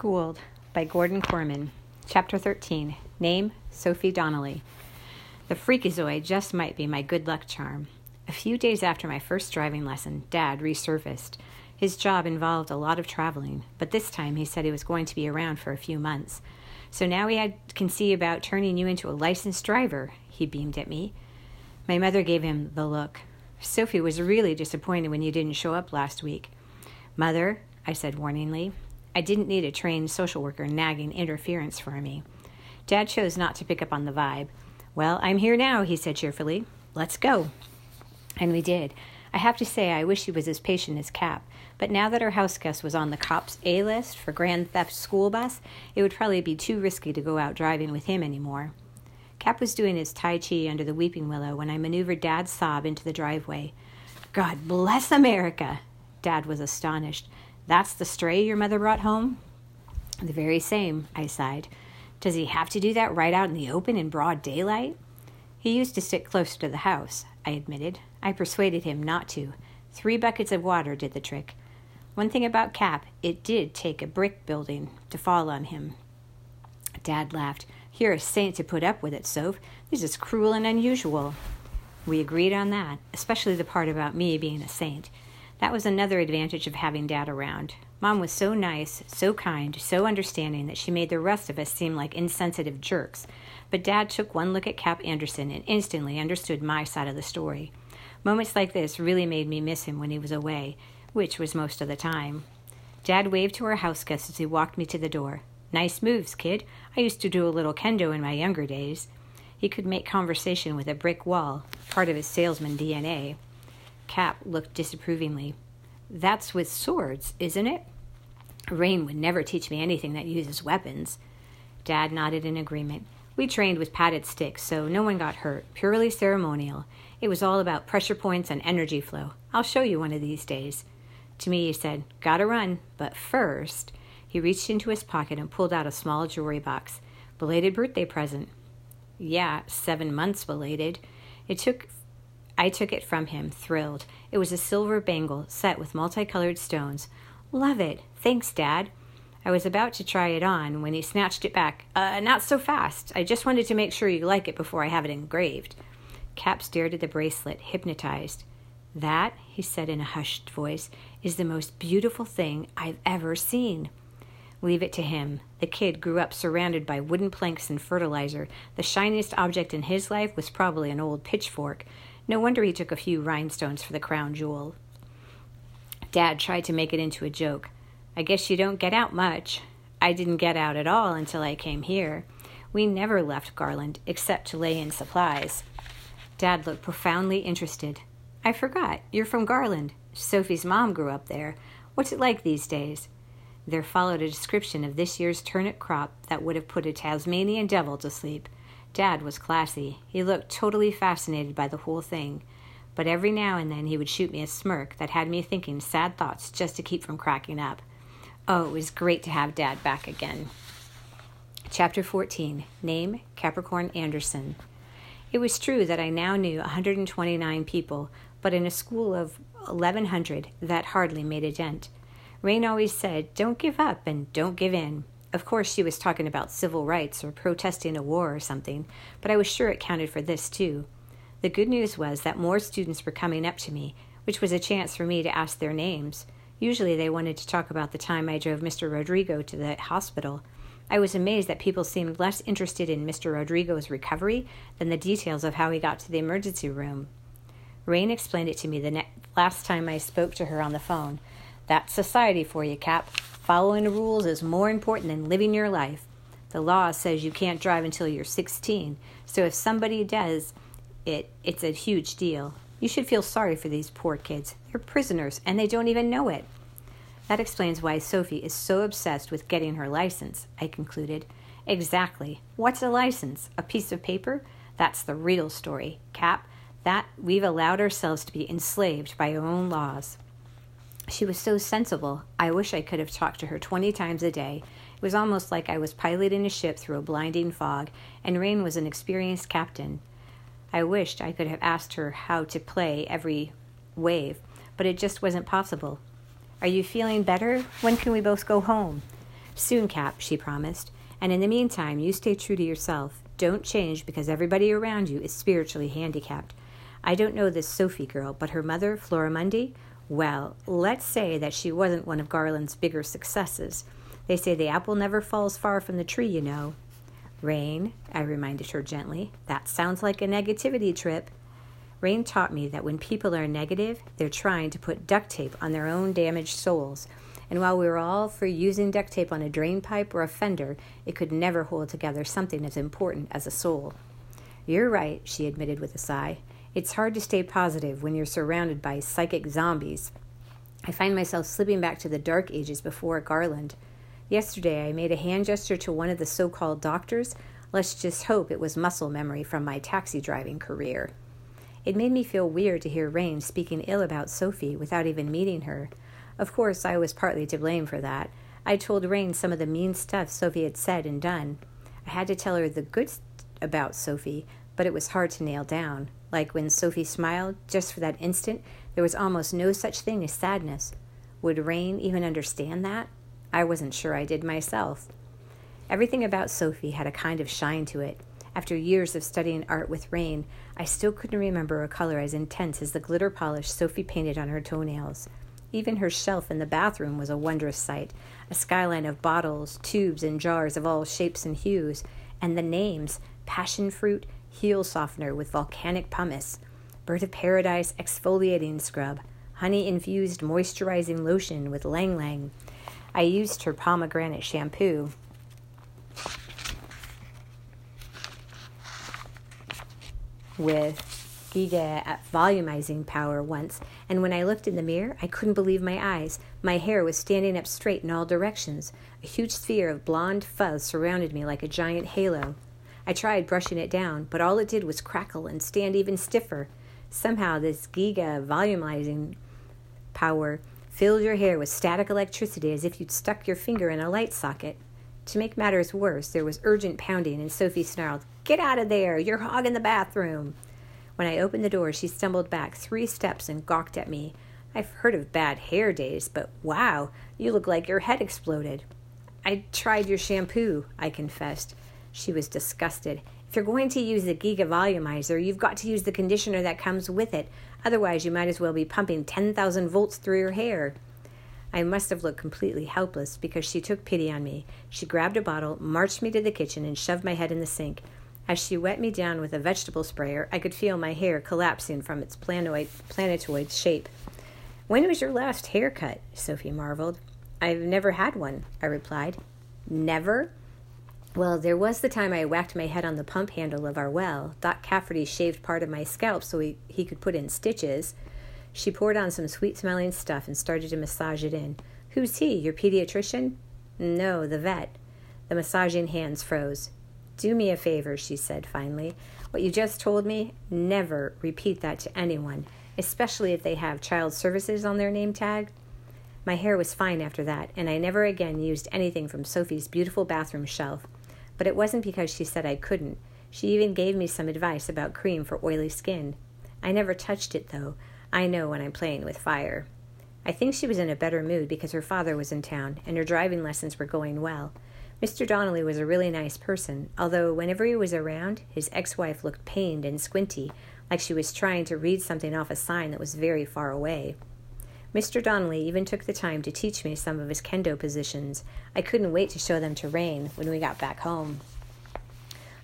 Schooled by Gordon Korman. Chapter 13. Name Sophie Donnelly. The freakazoid just might be my good luck charm. A few days after my first driving lesson, Dad resurfaced. His job involved a lot of traveling, but this time he said he was going to be around for a few months. So now he had, can see about turning you into a licensed driver, he beamed at me. My mother gave him the look. Sophie was really disappointed when you didn't show up last week. Mother, I said warningly, I didn't need a trained social worker nagging interference for me. Dad chose not to pick up on the vibe. Well, I'm here now, he said cheerfully. Let's go. And we did. I have to say, I wish he was as patient as Cap, but now that our house guest was on the cops' A list for grand theft school bus, it would probably be too risky to go out driving with him anymore. Cap was doing his Tai Chi under the weeping willow when I maneuvered Dad's Saab into the driveway. God bless America! Dad was astonished. That's the stray your mother brought home? The very same, I sighed. Does he have to do that right out in the open in broad daylight? He used to sit close to the house, I admitted. I persuaded him not to. Three buckets of water did the trick. One thing about Cap, it did take a brick building to fall on him. Dad laughed. You're a saint to put up with it, Soph. This is cruel and unusual. We agreed on that, especially the part about me being a saint. That was another advantage of having Dad around. Mom was so nice, so kind, so understanding that she made the rest of us seem like insensitive jerks. But Dad took one look at Cap Anderson and instantly understood my side of the story. Moments like this really made me miss him when he was away, which was most of the time. Dad waved to our house guest as he walked me to the door. Nice moves, kid. I used to do a little kendo in my younger days. He could make conversation with a brick wall, part of his salesman DNA. Cap looked disapprovingly. That's with swords, isn't it? Rain would never teach me anything that uses weapons. Dad nodded in agreement. We trained with padded sticks, so no one got hurt, purely ceremonial. It was all about pressure points and energy flow. I'll show you one of these days. To me, he said, Gotta run, but first. He reached into his pocket and pulled out a small jewelry box. Belated birthday present. Yeah, seven months belated. It took I took it from him, thrilled. It was a silver bangle set with multicolored stones. Love it. Thanks, Dad. I was about to try it on when he snatched it back. Uh, not so fast. I just wanted to make sure you like it before I have it engraved. Cap stared at the bracelet, hypnotized. That, he said in a hushed voice, is the most beautiful thing I've ever seen. Leave it to him. The kid grew up surrounded by wooden planks and fertilizer. The shiniest object in his life was probably an old pitchfork. No wonder he took a few rhinestones for the crown jewel. Dad tried to make it into a joke. I guess you don't get out much. I didn't get out at all until I came here. We never left Garland except to lay in supplies. Dad looked profoundly interested. I forgot. You're from Garland. Sophie's mom grew up there. What's it like these days? There followed a description of this year's turnip crop that would have put a Tasmanian devil to sleep. Dad was classy. He looked totally fascinated by the whole thing. But every now and then he would shoot me a smirk that had me thinking sad thoughts just to keep from cracking up. Oh, it was great to have Dad back again. Chapter 14 Name Capricorn Anderson. It was true that I now knew 129 people, but in a school of 1,100, that hardly made a dent. Rain always said, Don't give up and don't give in. Of course, she was talking about civil rights or protesting a war or something, but I was sure it counted for this too. The good news was that more students were coming up to me, which was a chance for me to ask their names. Usually they wanted to talk about the time I drove Mr. Rodrigo to the hospital. I was amazed that people seemed less interested in Mr. Rodrigo's recovery than the details of how he got to the emergency room. Rain explained it to me the ne- last time I spoke to her on the phone. That's society for you, Cap. Following the rules is more important than living your life. The law says you can't drive until you're 16, so if somebody does it, it's a huge deal. You should feel sorry for these poor kids. They're prisoners and they don't even know it. That explains why Sophie is so obsessed with getting her license, I concluded. Exactly. What's a license? A piece of paper? That's the real story, Cap. That we've allowed ourselves to be enslaved by our own laws. She was so sensible. I wish I could have talked to her 20 times a day. It was almost like I was piloting a ship through a blinding fog, and Rain was an experienced captain. I wished I could have asked her how to play every wave, but it just wasn't possible. Are you feeling better? When can we both go home? Soon, Cap, she promised. And in the meantime, you stay true to yourself. Don't change because everybody around you is spiritually handicapped. I don't know this Sophie girl, but her mother, Floramundi, well, let's say that she wasn't one of Garland's bigger successes. They say the apple never falls far from the tree, you know. Rain, I reminded her gently, that sounds like a negativity trip. Rain taught me that when people are negative, they're trying to put duct tape on their own damaged souls. And while we were all for using duct tape on a drain pipe or a fender, it could never hold together something as important as a soul. You're right, she admitted with a sigh. It's hard to stay positive when you're surrounded by psychic zombies. I find myself slipping back to the dark ages before Garland. Yesterday, I made a hand gesture to one of the so called doctors. Let's just hope it was muscle memory from my taxi driving career. It made me feel weird to hear Rain speaking ill about Sophie without even meeting her. Of course, I was partly to blame for that. I told Rain some of the mean stuff Sophie had said and done. I had to tell her the good about Sophie, but it was hard to nail down. Like when Sophie smiled, just for that instant, there was almost no such thing as sadness. Would Rain even understand that? I wasn't sure I did myself. Everything about Sophie had a kind of shine to it. After years of studying art with Rain, I still couldn't remember a color as intense as the glitter polish Sophie painted on her toenails. Even her shelf in the bathroom was a wondrous sight a skyline of bottles, tubes, and jars of all shapes and hues, and the names passion fruit, heel softener with volcanic pumice, bird of paradise exfoliating scrub, honey infused moisturizing lotion with ylang-ylang, I used her pomegranate shampoo. With Giga volumizing power once, and when I looked in the mirror, I couldn't believe my eyes. My hair was standing up straight in all directions. A huge sphere of blonde fuzz surrounded me like a giant halo. I tried brushing it down, but all it did was crackle and stand even stiffer. Somehow, this Giga volumizing power filled your hair with static electricity as if you'd stuck your finger in a light socket. To make matters worse, there was urgent pounding, and Sophie snarled, Get out of there! You're hogging the bathroom! When I opened the door, she stumbled back three steps and gawked at me. I've heard of bad hair days, but wow, you look like your head exploded. I tried your shampoo, I confessed. She was disgusted. If you're going to use the Giga Volumizer, you've got to use the conditioner that comes with it. Otherwise, you might as well be pumping 10,000 volts through your hair. I must have looked completely helpless because she took pity on me. She grabbed a bottle, marched me to the kitchen, and shoved my head in the sink. As she wet me down with a vegetable sprayer, I could feel my hair collapsing from its planetoid, planetoid shape. When was your last haircut? Sophie marveled. I've never had one, I replied. Never? Well, there was the time I whacked my head on the pump handle of our well. Doc Cafferty shaved part of my scalp so he, he could put in stitches. She poured on some sweet smelling stuff and started to massage it in. Who's he? Your pediatrician? No, the vet. The massaging hands froze. Do me a favor, she said finally. What you just told me, never repeat that to anyone, especially if they have child services on their name tag. My hair was fine after that, and I never again used anything from Sophie's beautiful bathroom shelf. But it wasn't because she said I couldn't. She even gave me some advice about cream for oily skin. I never touched it, though. I know when I'm playing with fire. I think she was in a better mood because her father was in town and her driving lessons were going well. Mr. Donnelly was a really nice person, although whenever he was around, his ex wife looked pained and squinty, like she was trying to read something off a sign that was very far away. Mr. Donnelly even took the time to teach me some of his kendo positions. I couldn't wait to show them to Rain when we got back home.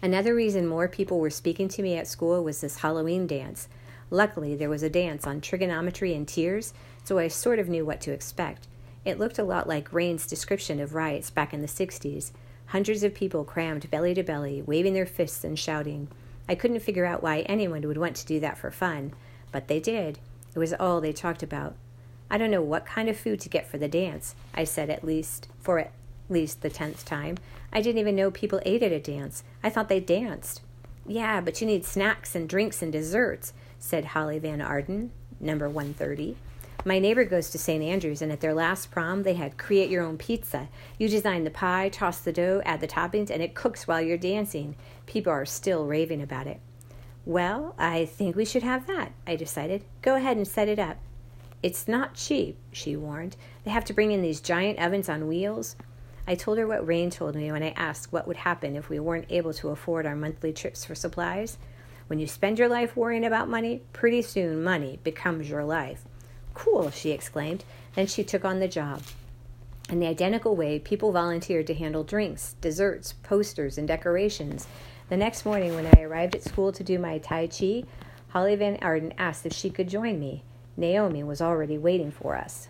Another reason more people were speaking to me at school was this Halloween dance. Luckily, there was a dance on trigonometry and tears, so I sort of knew what to expect. It looked a lot like Rain's description of riots back in the 60s. Hundreds of people crammed belly to belly, waving their fists and shouting. I couldn't figure out why anyone would want to do that for fun, but they did. It was all they talked about. I don't know what kind of food to get for the dance, I said at least for at least the tenth time. I didn't even know people ate at a dance. I thought they danced. Yeah, but you need snacks and drinks and desserts, said Holly Van Arden, number 130. My neighbor goes to St. Andrews, and at their last prom, they had create your own pizza. You design the pie, toss the dough, add the toppings, and it cooks while you're dancing. People are still raving about it. Well, I think we should have that, I decided. Go ahead and set it up. It's not cheap, she warned. They have to bring in these giant ovens on wheels. I told her what Rain told me when I asked what would happen if we weren't able to afford our monthly trips for supplies. When you spend your life worrying about money, pretty soon money becomes your life. Cool, she exclaimed. Then she took on the job. In the identical way, people volunteered to handle drinks, desserts, posters, and decorations. The next morning, when I arrived at school to do my Tai Chi, Holly Van Arden asked if she could join me. Naomi was already waiting for us.